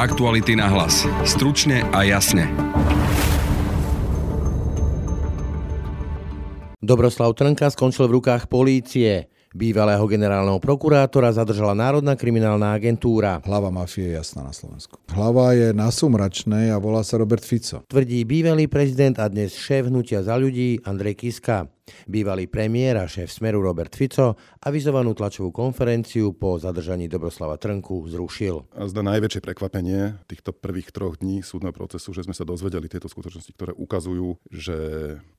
Aktuality na hlas. Stručne a jasne. Dobroslav Trnka skončil v rukách polície. Bývalého generálneho prokurátora zadržala Národná kriminálna agentúra. Hlava mafie je jasná na Slovensku. Hlava je na sumračnej a volá sa Robert Fico. Tvrdí bývalý prezident a dnes šéf hnutia za ľudí Andrej Kiska. Bývalý premiér a šéf Smeru Robert Fico avizovanú tlačovú konferenciu po zadržaní Dobroslava Trnku zrušil. A zda najväčšie prekvapenie týchto prvých troch dní súdneho procesu, že sme sa dozvedeli tieto skutočnosti, ktoré ukazujú, že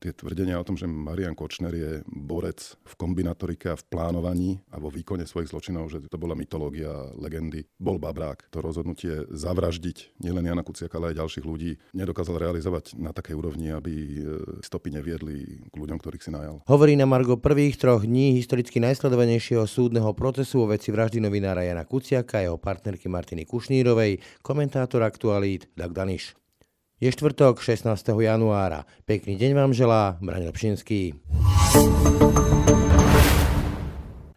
tie tvrdenia o tom, že Marian Kočner je borec v kombinatorike a v plánovaní a vo výkone svojich zločinov, že to bola mytológia, legendy, bol babrák. To rozhodnutie zavraždiť nielen Jana Kuciaka, ale aj ďalších ľudí nedokázal realizovať na takej úrovni, aby stopy neviedli k ľuďom, ktorých si najal. Hovorí na Margo prvých troch dní historicky najsledovanejšieho súdneho procesu vo veci vraždy novinára Jana Kuciaka a jeho partnerky Martiny Kušnírovej, komentátor aktualít Dag Daniš. Je štvrtok 16. januára. Pekný deň vám želá Braň Lepšinský.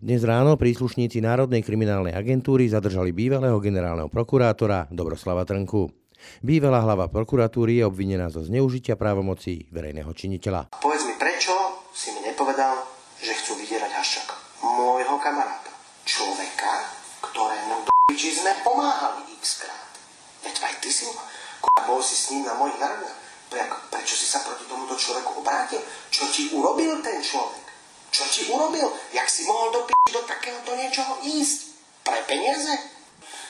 Dnes ráno príslušníci Národnej kriminálnej agentúry zadržali bývalého generálneho prokurátora Dobroslava Trnku. Bývalá hlava prokuratúry je obvinená zo zneužitia právomocí verejného činiteľa. Povedz mi, prečo si mi nepovedal, že chcú vydierať Haščaka, môjho kamaráta, človeka, ktorému do piči sme pomáhali x krát. Veď aj ty si, bol si s ním na mojich narodinách. Pre, prečo si sa proti tomuto človeku obrátil? Čo ti urobil ten človek? Čo ti urobil? Jak si mohol do do takéhoto niečoho ísť? Pre peniaze?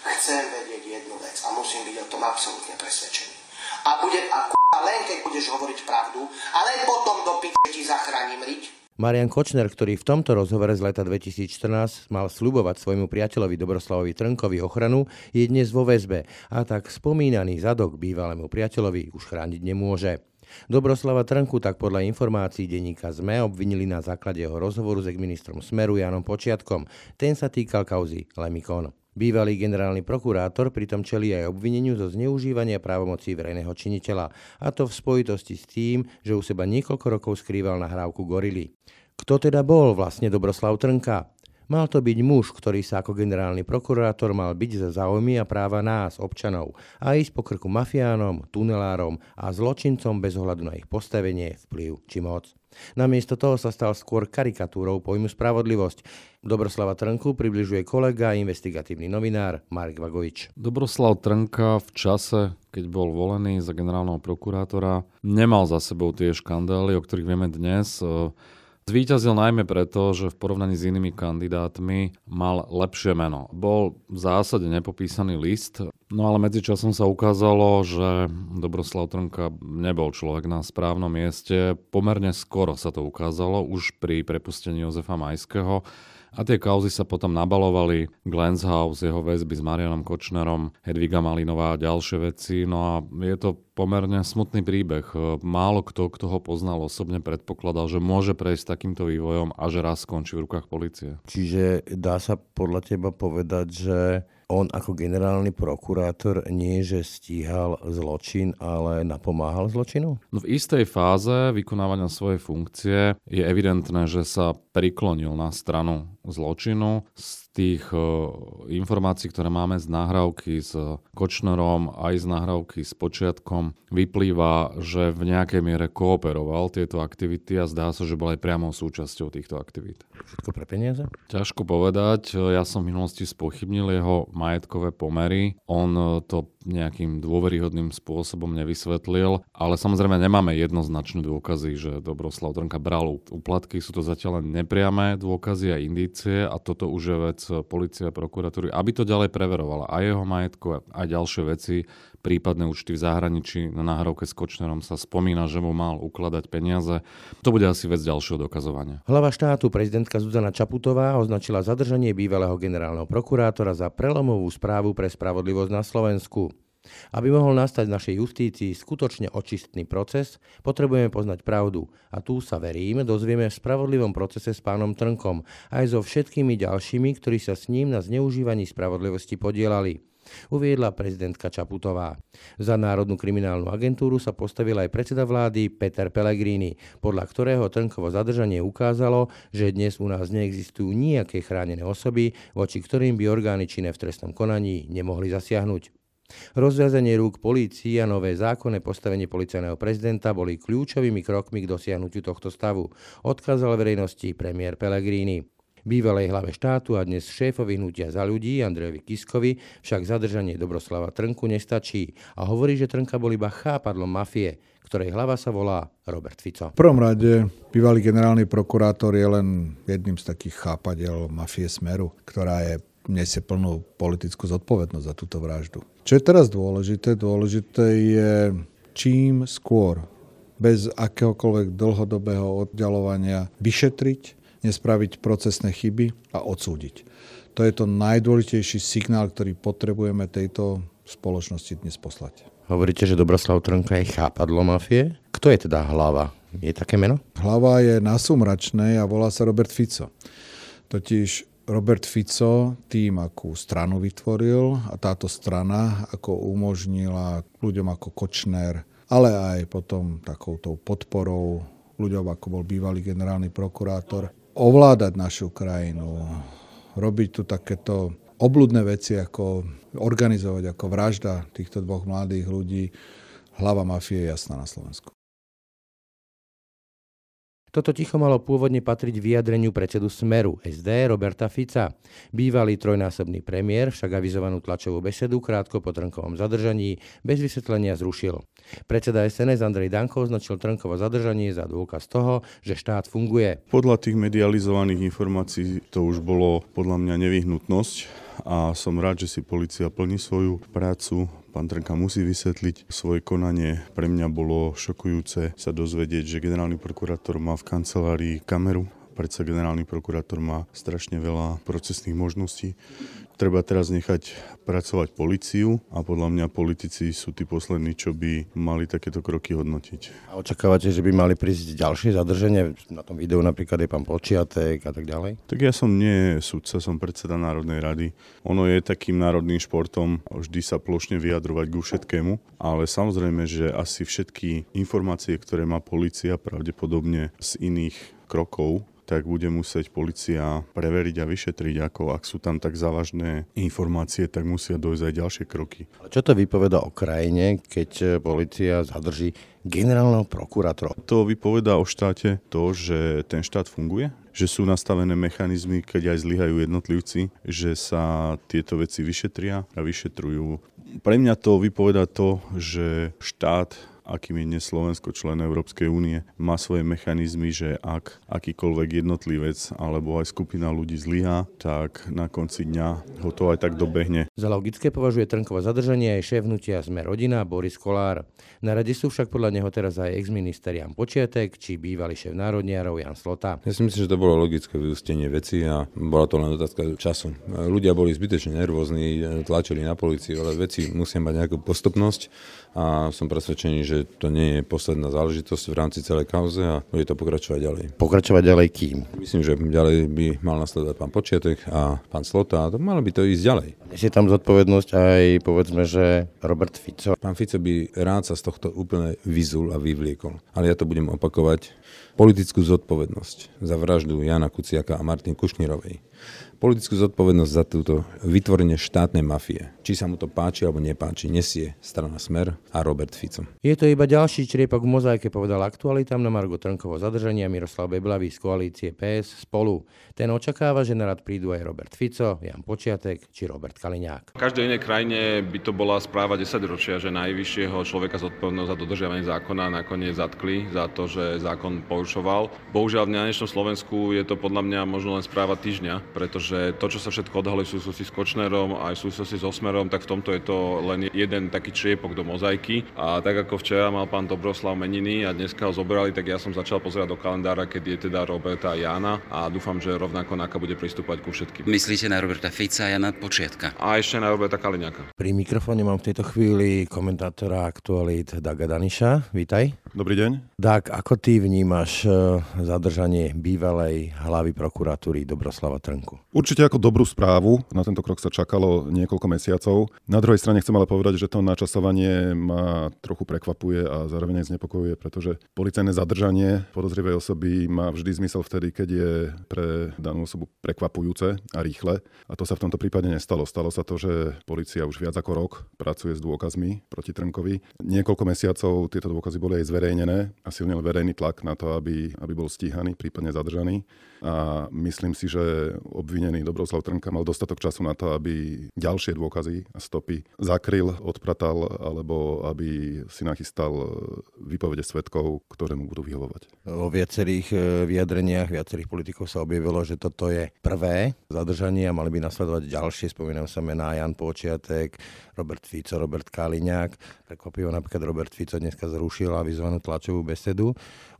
Chcem vedieť jednu vec a musím byť o tom absolútne presvedčený. A, bude, a a len keď budeš hovoriť pravdu a len potom do ti zachránim riť. Marian Kočner, ktorý v tomto rozhovore z leta 2014 mal slubovať svojmu priateľovi Dobroslavovi Trnkovi ochranu, je dnes vo väzbe a tak spomínaný zadok bývalému priateľovi už chrániť nemôže. Dobroslava Trnku tak podľa informácií denníka ZME obvinili na základe jeho rozhovoru s ministrom Smeru Janom Počiatkom. Ten sa týkal kauzy Lemikon. Bývalý generálny prokurátor pritom čelí aj obvineniu zo zneužívania právomocí verejného činiteľa, a to v spojitosti s tým, že u seba niekoľko rokov skrýval nahrávku Gorily. Kto teda bol vlastne Dobroslav Trnka? Mal to byť muž, ktorý sa ako generálny prokurátor mal byť za záujmy a práva nás, občanov, a ísť po krku mafiánom, tunelárom a zločincom bez ohľadu na ich postavenie, vplyv či moc. Namiesto toho sa stal skôr karikatúrou pojmu spravodlivosť. Dobroslava Trnku približuje kolega a investigatívny novinár Marek Vagovič. Dobroslav Trnka v čase, keď bol volený za generálneho prokurátora, nemal za sebou tie škandály, o ktorých vieme dnes. Zvíťazil najmä preto, že v porovnaní s inými kandidátmi mal lepšie meno. Bol v zásade nepopísaný list, no ale medzičasom sa ukázalo, že Dobroslav Trnka nebol človek na správnom mieste. Pomerne skoro sa to ukázalo, už pri prepustení Jozefa Majského. A tie kauzy sa potom nabalovali. Glens House, jeho väzby s Marianom Kočnerom, Hedviga Malinová a ďalšie veci. No a je to pomerne smutný príbeh. Málo kto, kto ho poznal osobne, predpokladal, že môže prejsť takýmto vývojom a že raz skončí v rukách policie. Čiže dá sa podľa teba povedať, že on ako generálny prokurátor nie, že stíhal zločin, ale napomáhal zločinu? No v istej fáze vykonávania svojej funkcie je evidentné, že sa priklonil na stranu zločinu. Z tých informácií, ktoré máme z nahrávky s Kočnerom, aj z nahrávky s Počiatkom, vyplýva, že v nejakej miere kooperoval tieto aktivity a zdá sa, že bol aj priamou súčasťou týchto aktivít. Všetko pre peniaze? Ťažko povedať. Ja som v minulosti spochybnil jeho majetkové pomery. On to nejakým dôveryhodným spôsobom nevysvetlil, ale samozrejme nemáme jednoznačné dôkazy, že Dobroslav Trnka bral úplatky, sú to zatiaľ len nepriame dôkazy a indície a toto už je vec policie a prokuratúry, aby to ďalej preverovala aj jeho majetko a ďalšie veci, prípadné účty v zahraničí. Na náhrovke s Kočnerom sa spomína, že mu mal ukladať peniaze. To bude asi vec ďalšieho dokazovania. Hlava štátu prezidentka Zuzana Čaputová označila zadržanie bývalého generálneho prokurátora za prelomovú správu pre spravodlivosť na Slovensku. Aby mohol nastať v našej justícii skutočne očistný proces, potrebujeme poznať pravdu. A tu sa verím, dozvieme v spravodlivom procese s pánom Trnkom, aj so všetkými ďalšími, ktorí sa s ním na zneužívaní spravodlivosti podielali uviedla prezidentka Čaputová. Za Národnú kriminálnu agentúru sa postavil aj predseda vlády Peter Pellegrini, podľa ktorého Trnkovo zadržanie ukázalo, že dnes u nás neexistujú nejaké chránené osoby, voči ktorým by orgány činné v trestnom konaní nemohli zasiahnuť. Rozviazanie rúk polícii a nové zákonné postavenie policajného prezidenta boli kľúčovými krokmi k dosiahnutiu tohto stavu, odkázal verejnosti premiér Pellegrini. Bývalej hlave štátu a dnes šéfovi hnutia za ľudí Andrejovi Kiskovi však zadržanie Dobroslava Trnku nestačí a hovorí, že Trnka bol iba chápadlom mafie, ktorej hlava sa volá Robert Fico. V prvom rade bývalý generálny prokurátor je len jedným z takých chápadel mafie Smeru, ktorá je nesie plnú politickú zodpovednosť za túto vraždu. Čo je teraz dôležité? Dôležité je čím skôr bez akéhokoľvek dlhodobého oddalovania vyšetriť nespraviť procesné chyby a odsúdiť. To je to najdôležitejší signál, ktorý potrebujeme tejto spoločnosti dnes poslať. Hovoríte, že Dobroslav Trnka je chápadlo mafie? Kto je teda hlava? Je také meno? Hlava je nasumračnej a volá sa Robert Fico. Totiž Robert Fico tým, akú stranu vytvoril a táto strana, ako umožnila ľuďom ako Kočner, ale aj potom takouto podporou ľuďom, ako bol bývalý generálny prokurátor, ovládať našu krajinu, robiť tu takéto obludné veci, ako organizovať ako vražda týchto dvoch mladých ľudí, hlava mafie je jasná na Slovensku. Toto ticho malo pôvodne patriť vyjadreniu predsedu Smeru SD Roberta Fica. Bývalý trojnásobný premiér však avizovanú tlačovú besedu krátko po Trnkovom zadržaní bez vysvetlenia zrušil. Predseda SNS Andrej Danko označil Trnkovo zadržanie za dôkaz toho, že štát funguje. Podľa tých medializovaných informácií to už bolo podľa mňa nevyhnutnosť a som rád, že si policia plní svoju prácu. Pán Trnka musí vysvetliť svoje konanie. Pre mňa bolo šokujúce sa dozvedieť, že generálny prokurátor má v kancelárii kameru predsa generálny prokurátor má strašne veľa procesných možností. Treba teraz nechať pracovať policiu a podľa mňa politici sú tí poslední, čo by mali takéto kroky hodnotiť. A očakávate, že by mali prísť ďalšie zadrženie? Na tom videu napríklad je pán Počiatek a tak ďalej? Tak ja som nie sudca, som predseda Národnej rady. Ono je takým národným športom vždy sa plošne vyjadrovať ku všetkému, ale samozrejme, že asi všetky informácie, ktoré má policia pravdepodobne z iných krokov tak bude musieť policia preveriť a vyšetriť, ako ak sú tam tak závažné informácie, tak musia dojsť aj ďalšie kroky. Čo to vypoveda o krajine, keď policia zadrží generálneho prokurátora? To vypoveda o štáte to, že ten štát funguje, že sú nastavené mechanizmy, keď aj zlyhajú jednotlivci, že sa tieto veci vyšetria a vyšetrujú. Pre mňa to vypoveda to, že štát akým je dnes Slovensko člen Európskej únie, má svoje mechanizmy, že ak akýkoľvek jednotlivec alebo aj skupina ľudí zlyhá, tak na konci dňa ho to aj tak dobehne. Za logické považuje Trnkovo zadržanie aj šéf hnutia Sme rodina Boris Kolár. Na rade sú však podľa neho teraz aj exminister Jan Počiatek či bývalý šéf národniarov Jan Slota. Ja si myslím, že to bolo logické vyústenie veci a bola to len otázka času. Ľudia boli zbytečne nervózni, tlačili na policiu, ale veci musia mať nejakú postupnosť a som presvedčený, že to nie je posledná záležitosť v rámci celej kauze a bude to pokračovať ďalej. Pokračovať ďalej kým? Myslím, že ďalej by mal nasledovať pán Počiatek a pán Slota a to malo by to ísť ďalej. Je tam zodpovednosť aj povedzme, že Robert Fico. Pán Fico by rád sa z tohto úplne vyzul a vyvliekol. Ale ja to budem opakovať. Politickú zodpovednosť za vraždu Jana Kuciaka a Martin Kušnírovej politickú zodpovednosť za túto vytvorenie štátnej mafie. Či sa mu to páči alebo nepáči, nesie strana Smer a Robert Fico. Je to iba ďalší čriepok v mozaike, povedal aktualitám na Margo Trnkovo zadržania Miroslav Beblavý z koalície PS spolu. Ten očakáva, že na rad prídu aj Robert Fico, Jan Počiatek či Robert Kaliňák. V každej inej krajine by to bola správa 10 ročia, že najvyššieho človeka zodpovednosť za dodržiavanie zákona nakoniec zatkli za to, že zákon porušoval. Bohužiaľ v dnešnom Slovensku je to podľa mňa možno len správa týždňa, pretože že to, čo sa všetko odhalí v súvislosti s Kočnerom a aj v súvislosti s Osmerom, tak v tomto je to len jeden taký čriepok do mozaiky. A tak ako včera mal pán Dobroslav meniny a dneska ho zobrali, tak ja som začal pozerať do kalendára, keď je teda Roberta a Jana a dúfam, že rovnako Naka bude pristúpať ku všetkým. Myslíte na Roberta Fica a Jana Počiatka? A ešte na Roberta Kaliňaka. Pri mikrofóne mám v tejto chvíli komentátora aktualit Daga Daniša. Vítaj. Dobrý deň. Dag, ako ty vnímaš eh, zadržanie bývalej hlavy prokuratúry Dobroslava Trnka? Trnku? Určite ako dobrú správu. Na tento krok sa čakalo niekoľko mesiacov. Na druhej strane chcem ale povedať, že to načasovanie ma trochu prekvapuje a zároveň aj znepokojuje, pretože policajné zadržanie podozrivej osoby má vždy zmysel vtedy, keď je pre danú osobu prekvapujúce a rýchle. A to sa v tomto prípade nestalo. Stalo sa to, že policia už viac ako rok pracuje s dôkazmi proti Trnkovi. Niekoľko mesiacov tieto dôkazy boli aj zverejnené a silnil verejný tlak na to, aby, aby bol stíhaný, prípadne zadržaný a myslím si, že obvinený Dobroslav Trnka mal dostatok času na to, aby ďalšie dôkazy a stopy zakryl, odpratal alebo aby si nachystal výpovede svetkov, ktoré mu budú vyhovovať. Vo viacerých e, vyjadreniach viacerých politikov sa objavilo, že toto je prvé zadržanie a mali by nasledovať ďalšie. Spomínam sa mená Jan Počiatek, Robert Fico, Robert Kaliňák. Prekvapivo napríklad Robert Fico dneska zrušil avizovanú tlačovú besedu.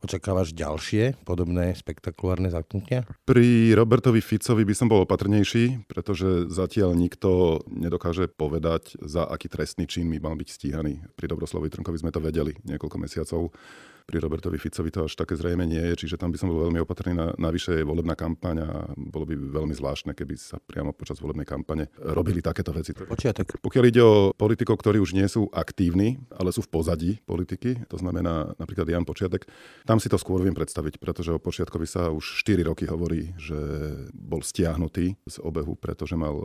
Očakávaš ďalšie podobné spektakulárne zatknutia? Pri Robertovi Ficovi by som bol opatrnejší, pretože zatiaľ nikto nedokáže povedať, za aký trestný čin by mal byť stíhaný. Pri Dobroslavovi Trnkovi sme to vedeli niekoľko mesiacov pri Robertovi Ficovi to až také zrejme nie je, čiže tam by som bol veľmi opatrný. Na, navyše je volebná kampaň a bolo by veľmi zvláštne, keby sa priamo počas volebnej kampane robili takéto veci. Počiatok. Pokiaľ ide o politikov, ktorí už nie sú aktívni, ale sú v pozadí politiky, to znamená napríklad Jan Počiatek, tam si to skôr viem predstaviť, pretože o Počiatkovi sa už 4 roky hovorí, že bol stiahnutý z obehu, pretože mal e,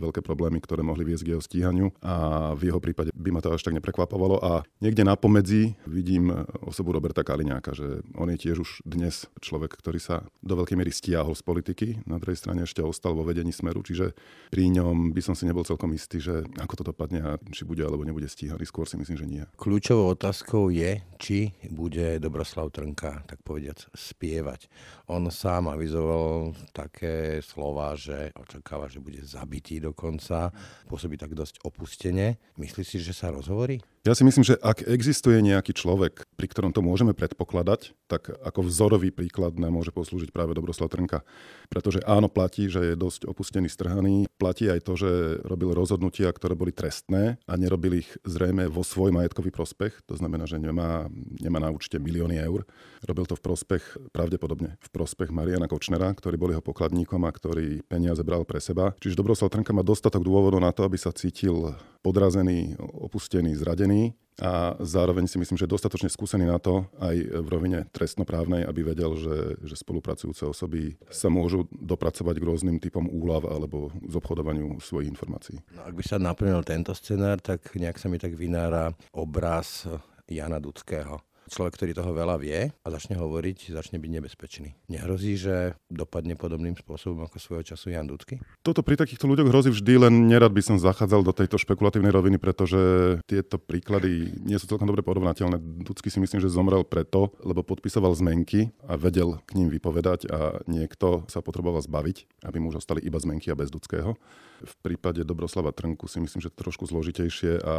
veľké problémy, ktoré mohli viesť k jeho stíhaniu a v jeho prípade by ma to až tak neprekvapovalo a niekde na pomedzi vidím osobu Roberta Kaliňáka, že on je tiež už dnes človek, ktorý sa do veľkej miery stiahol z politiky, na druhej strane ešte ostal vo vedení Smeru, čiže pri ňom by som si nebol celkom istý, že ako to dopadne a či bude alebo nebude stíhaný, skôr si myslím, že nie. Kľúčovou otázkou je, či bude Dobroslav Trnka, tak povediac, spievať. On sám avizoval také slova, že očakáva, že bude zabitý dokonca, pôsobí tak dosť opustene. Myslíš si, že sa rozhovorí? Ja si myslím, že ak existuje nejaký človek, pri ktorom to môžeme predpokladať, tak ako vzorový príklad nám môže poslúžiť práve Dobroslav Trnka. Pretože áno, platí, že je dosť opustený, strhaný. Platí aj to, že robil rozhodnutia, ktoré boli trestné a nerobil ich zrejme vo svoj majetkový prospech. To znamená, že nemá, nemá na účte milióny eur. Robil to v prospech, pravdepodobne v prospech Mariana Kočnera, ktorý bol jeho pokladníkom a ktorý peniaze bral pre seba. Čiže Dobroslav Trnka má dostatok dôvodov na to, aby sa cítil podrazený, opustený, zradený a zároveň si myslím, že dostatočne skúsený na to aj v rovine trestnoprávnej, aby vedel, že, že spolupracujúce osoby sa môžu dopracovať k rôznym typom úľav alebo z obchodovaniu svojich informácií. No, ak by sa naplnil tento scenár, tak nejak sa mi tak vynára obraz Jana Dudského človek, ktorý toho veľa vie a začne hovoriť, začne byť nebezpečný. Nehrozí, že dopadne podobným spôsobom ako svojho času Jan Dudky? Toto pri takýchto ľuďoch hrozí vždy, len nerad by som zachádzal do tejto špekulatívnej roviny, pretože tieto príklady nie sú celkom dobre porovnateľné. Dudky si myslím, že zomrel preto, lebo podpisoval zmenky a vedel k ním vypovedať a niekto sa potreboval zbaviť, aby mu už ostali iba zmenky a bez Dudského. V prípade Dobroslava Trnku si myslím, že trošku zložitejšie a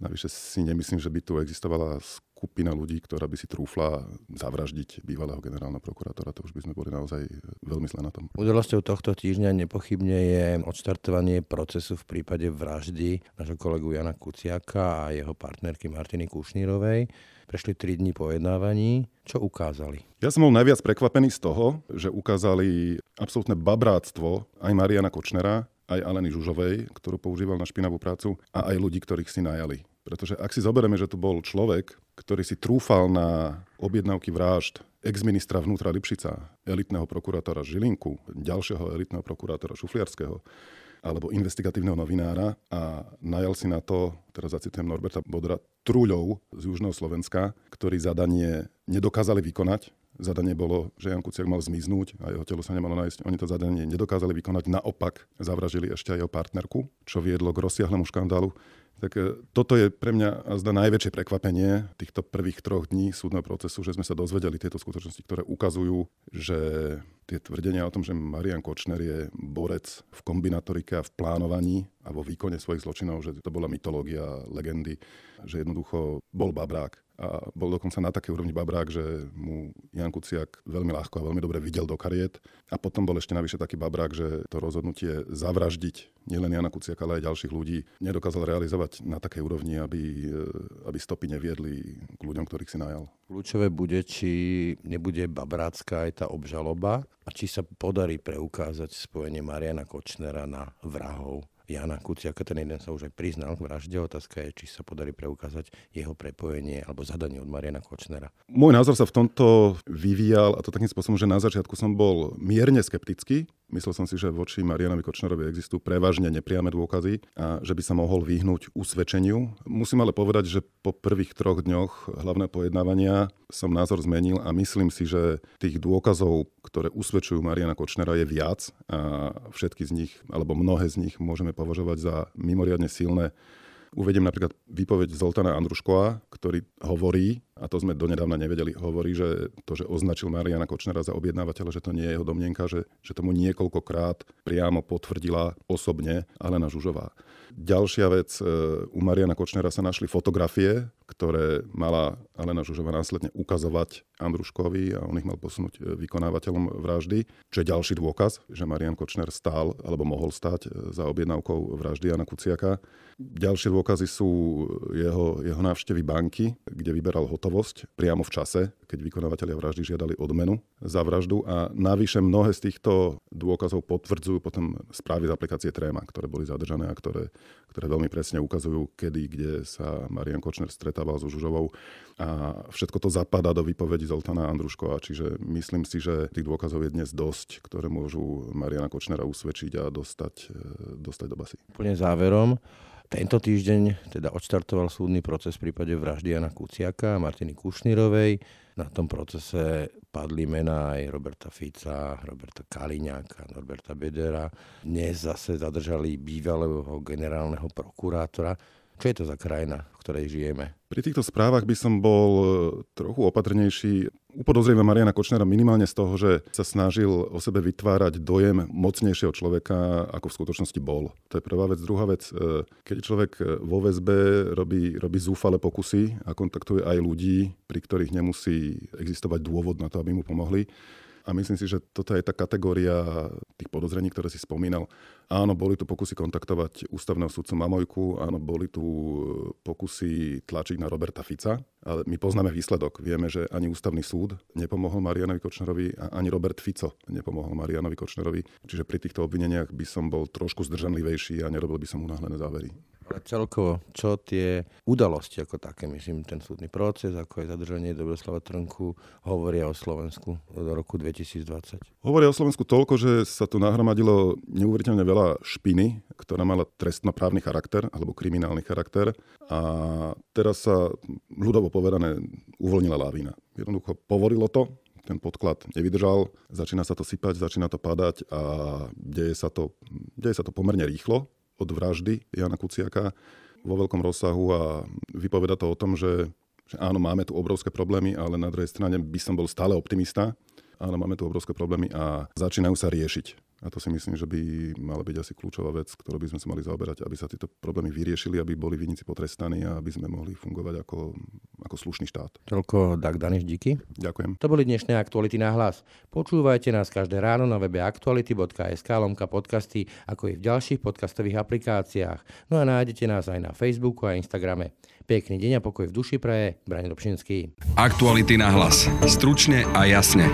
navyše si nemyslím, že by tu existovala skupina ľudí, ktorá by si trúfla zavraždiť bývalého generálneho prokurátora, to už by sme boli naozaj veľmi zle na tom. Udalosťou tohto týždňa nepochybne je odštartovanie procesu v prípade vraždy nášho kolegu Jana Kuciaka a jeho partnerky Martiny Kušnírovej. Prešli tri dní pojednávaní. Čo ukázali? Ja som bol najviac prekvapený z toho, že ukázali absolútne babráctvo aj Mariana Kočnera, aj Aleny Žužovej, ktorú používal na špinavú prácu, a aj ľudí, ktorých si najali. Pretože ak si zoberieme, že tu bol človek, ktorý si trúfal na objednávky vražd ex-ministra vnútra Lipšica, elitného prokurátora Žilinku, ďalšieho elitného prokurátora Šufliarského, alebo investigatívneho novinára a najal si na to, teraz zacitujem Norberta Bodra, trúľov z Južného Slovenska, ktorí zadanie nedokázali vykonať, Zadanie bolo, že Jan Kuciak mal zmiznúť a jeho telo sa nemalo nájsť. Oni to zadanie nedokázali vykonať, naopak zavražili ešte aj jeho partnerku, čo viedlo k rozsiahlemu škandálu. Tak e, toto je pre mňa zda najväčšie prekvapenie týchto prvých troch dní súdneho procesu, že sme sa dozvedeli tieto skutočnosti, ktoré ukazujú, že tie tvrdenia o tom, že Marian Kočner je borec v kombinatorike a v plánovaní a vo výkone svojich zločinov, že to bola mytológia, legendy, že jednoducho bol babrák a bol dokonca na takej úrovni babrák, že mu Jan Kuciak veľmi ľahko a veľmi dobre videl do kariet. A potom bol ešte navyše taký babrák, že to rozhodnutie zavraždiť nielen Jana Kuciaka, ale aj ďalších ľudí nedokázal realizovať na takej úrovni, aby, aby stopy neviedli k ľuďom, ktorých si najal. Kľúčové bude, či nebude babrácka aj tá obžaloba a či sa podarí preukázať spojenie Mariana Kočnera na vrahov Jana Kuciaka, ten jeden sa už aj priznal k vražde. Otázka je, či sa podarí preukázať jeho prepojenie alebo zadanie od Mariana Kočnera. Môj názor sa v tomto vyvíjal a to takým spôsobom, že na začiatku som bol mierne skeptický. Myslel som si, že voči Marianovi Kočnerovi existujú prevažne nepriame dôkazy a že by sa mohol vyhnúť usvedčeniu. Musím ale povedať, že po prvých troch dňoch hlavného pojednávania som názor zmenil a myslím si, že tých dôkazov, ktoré usvedčujú Mariana Kočnera je viac a všetky z nich, alebo mnohé z nich môžeme považovať za mimoriadne silné. Uvediem napríklad výpoveď Zoltana Andruškova, ktorý hovorí, a to sme donedávna nevedeli, hovorí, že to, že označil Mariana Kočnera za objednávateľa, že to nie je jeho domnenka, že, že tomu niekoľkokrát priamo potvrdila osobne Alena Žužová. Ďalšia vec, e, u Mariana Kočnera sa našli fotografie, ktoré mala Alena Žužová následne ukazovať Andruškovi a on ich mal posunúť e, vykonávateľom vraždy, čo je ďalší dôkaz, že Marian Kočner stál alebo mohol stať e, za objednávkou vraždy Jana Kuciaka. Ďalšie dôkazy sú jeho, jeho návštevy banky, kde vyberal hotovosť priamo v čase, keď vykonávateľia vraždy žiadali odmenu za vraždu. A navyše mnohé z týchto dôkazov potvrdzujú potom správy z aplikácie Tréma, ktoré boli zadržané a ktoré, ktoré veľmi presne ukazujú, kedy, kde sa Marian Kočner stretával so Žužovou. A všetko to zapadá do výpovedi Zoltana Andruškova, čiže myslím si, že tých dôkazov je dnes dosť, ktoré môžu Mariana Kočnera usvedčiť a dostať, dostať do basy. Úplne záverom, tento týždeň teda odštartoval súdny proces v prípade vraždy Jana Kuciaka a Martiny Kušnírovej. Na tom procese padli mená aj Roberta Fica, Roberta Kaliňáka, Norberta Bedera. Dnes zase zadržali bývalého generálneho prokurátora. Čo je to za krajina, v ktorej žijeme? Pri týchto správach by som bol e, trochu opatrnejší. Upodozrieme Mariana Kočnera minimálne z toho, že sa snažil o sebe vytvárať dojem mocnejšieho človeka, ako v skutočnosti bol. To je prvá vec. Druhá vec, e, keď človek e, vo väzbe robí, robí zúfale pokusy a kontaktuje aj ľudí, pri ktorých nemusí existovať dôvod na to, aby mu pomohli, a myslím si, že toto je tá kategória tých podozrení, ktoré si spomínal. Áno, boli tu pokusy kontaktovať ústavného sudcu Mamojku, áno, boli tu pokusy tlačiť na Roberta Fica, ale my poznáme výsledok. Vieme, že ani ústavný súd nepomohol Marianovi Kočnerovi a ani Robert Fico nepomohol Marianovi Kočnerovi. Čiže pri týchto obvineniach by som bol trošku zdržanlivejší a nerobil by som unáhlené závery. Ale celkovo, čo tie udalosti ako také, myslím, ten súdny proces, ako je zadržanie Dobroslava Trnku, hovoria o Slovensku do roku 2020? Hovoria o Slovensku toľko, že sa tu nahromadilo neuveriteľne veľa špiny, ktorá mala trestnoprávny charakter alebo kriminálny charakter a teraz sa ľudovo povedané uvoľnila lavína. Jednoducho povolilo to, ten podklad nevydržal, začína sa to sypať, začína to padať a deje sa to, deje sa to pomerne rýchlo od vraždy Jana Kuciaka vo veľkom rozsahu a vypoveda to o tom, že, že áno, máme tu obrovské problémy, ale na druhej strane by som bol stále optimista. Áno, máme tu obrovské problémy a začínajú sa riešiť. A to si myslím, že by mala byť asi kľúčová vec, ktorú by sme sa mali zaoberať, aby sa tieto problémy vyriešili, aby boli vinníci potrestaní a aby sme mohli fungovať ako, ako slušný štát. Toľko Dag Daniš, díky. Ďakujem. To boli dnešné aktuality na hlas. Počúvajte nás každé ráno na webe aktuality.sk lomka podcasty, ako i v ďalších podcastových aplikáciách. No a nájdete nás aj na Facebooku a Instagrame. Pekný deň a pokoj v duši praje, Brani Dobšinský. Aktuality na hlas. Stručne a jasne.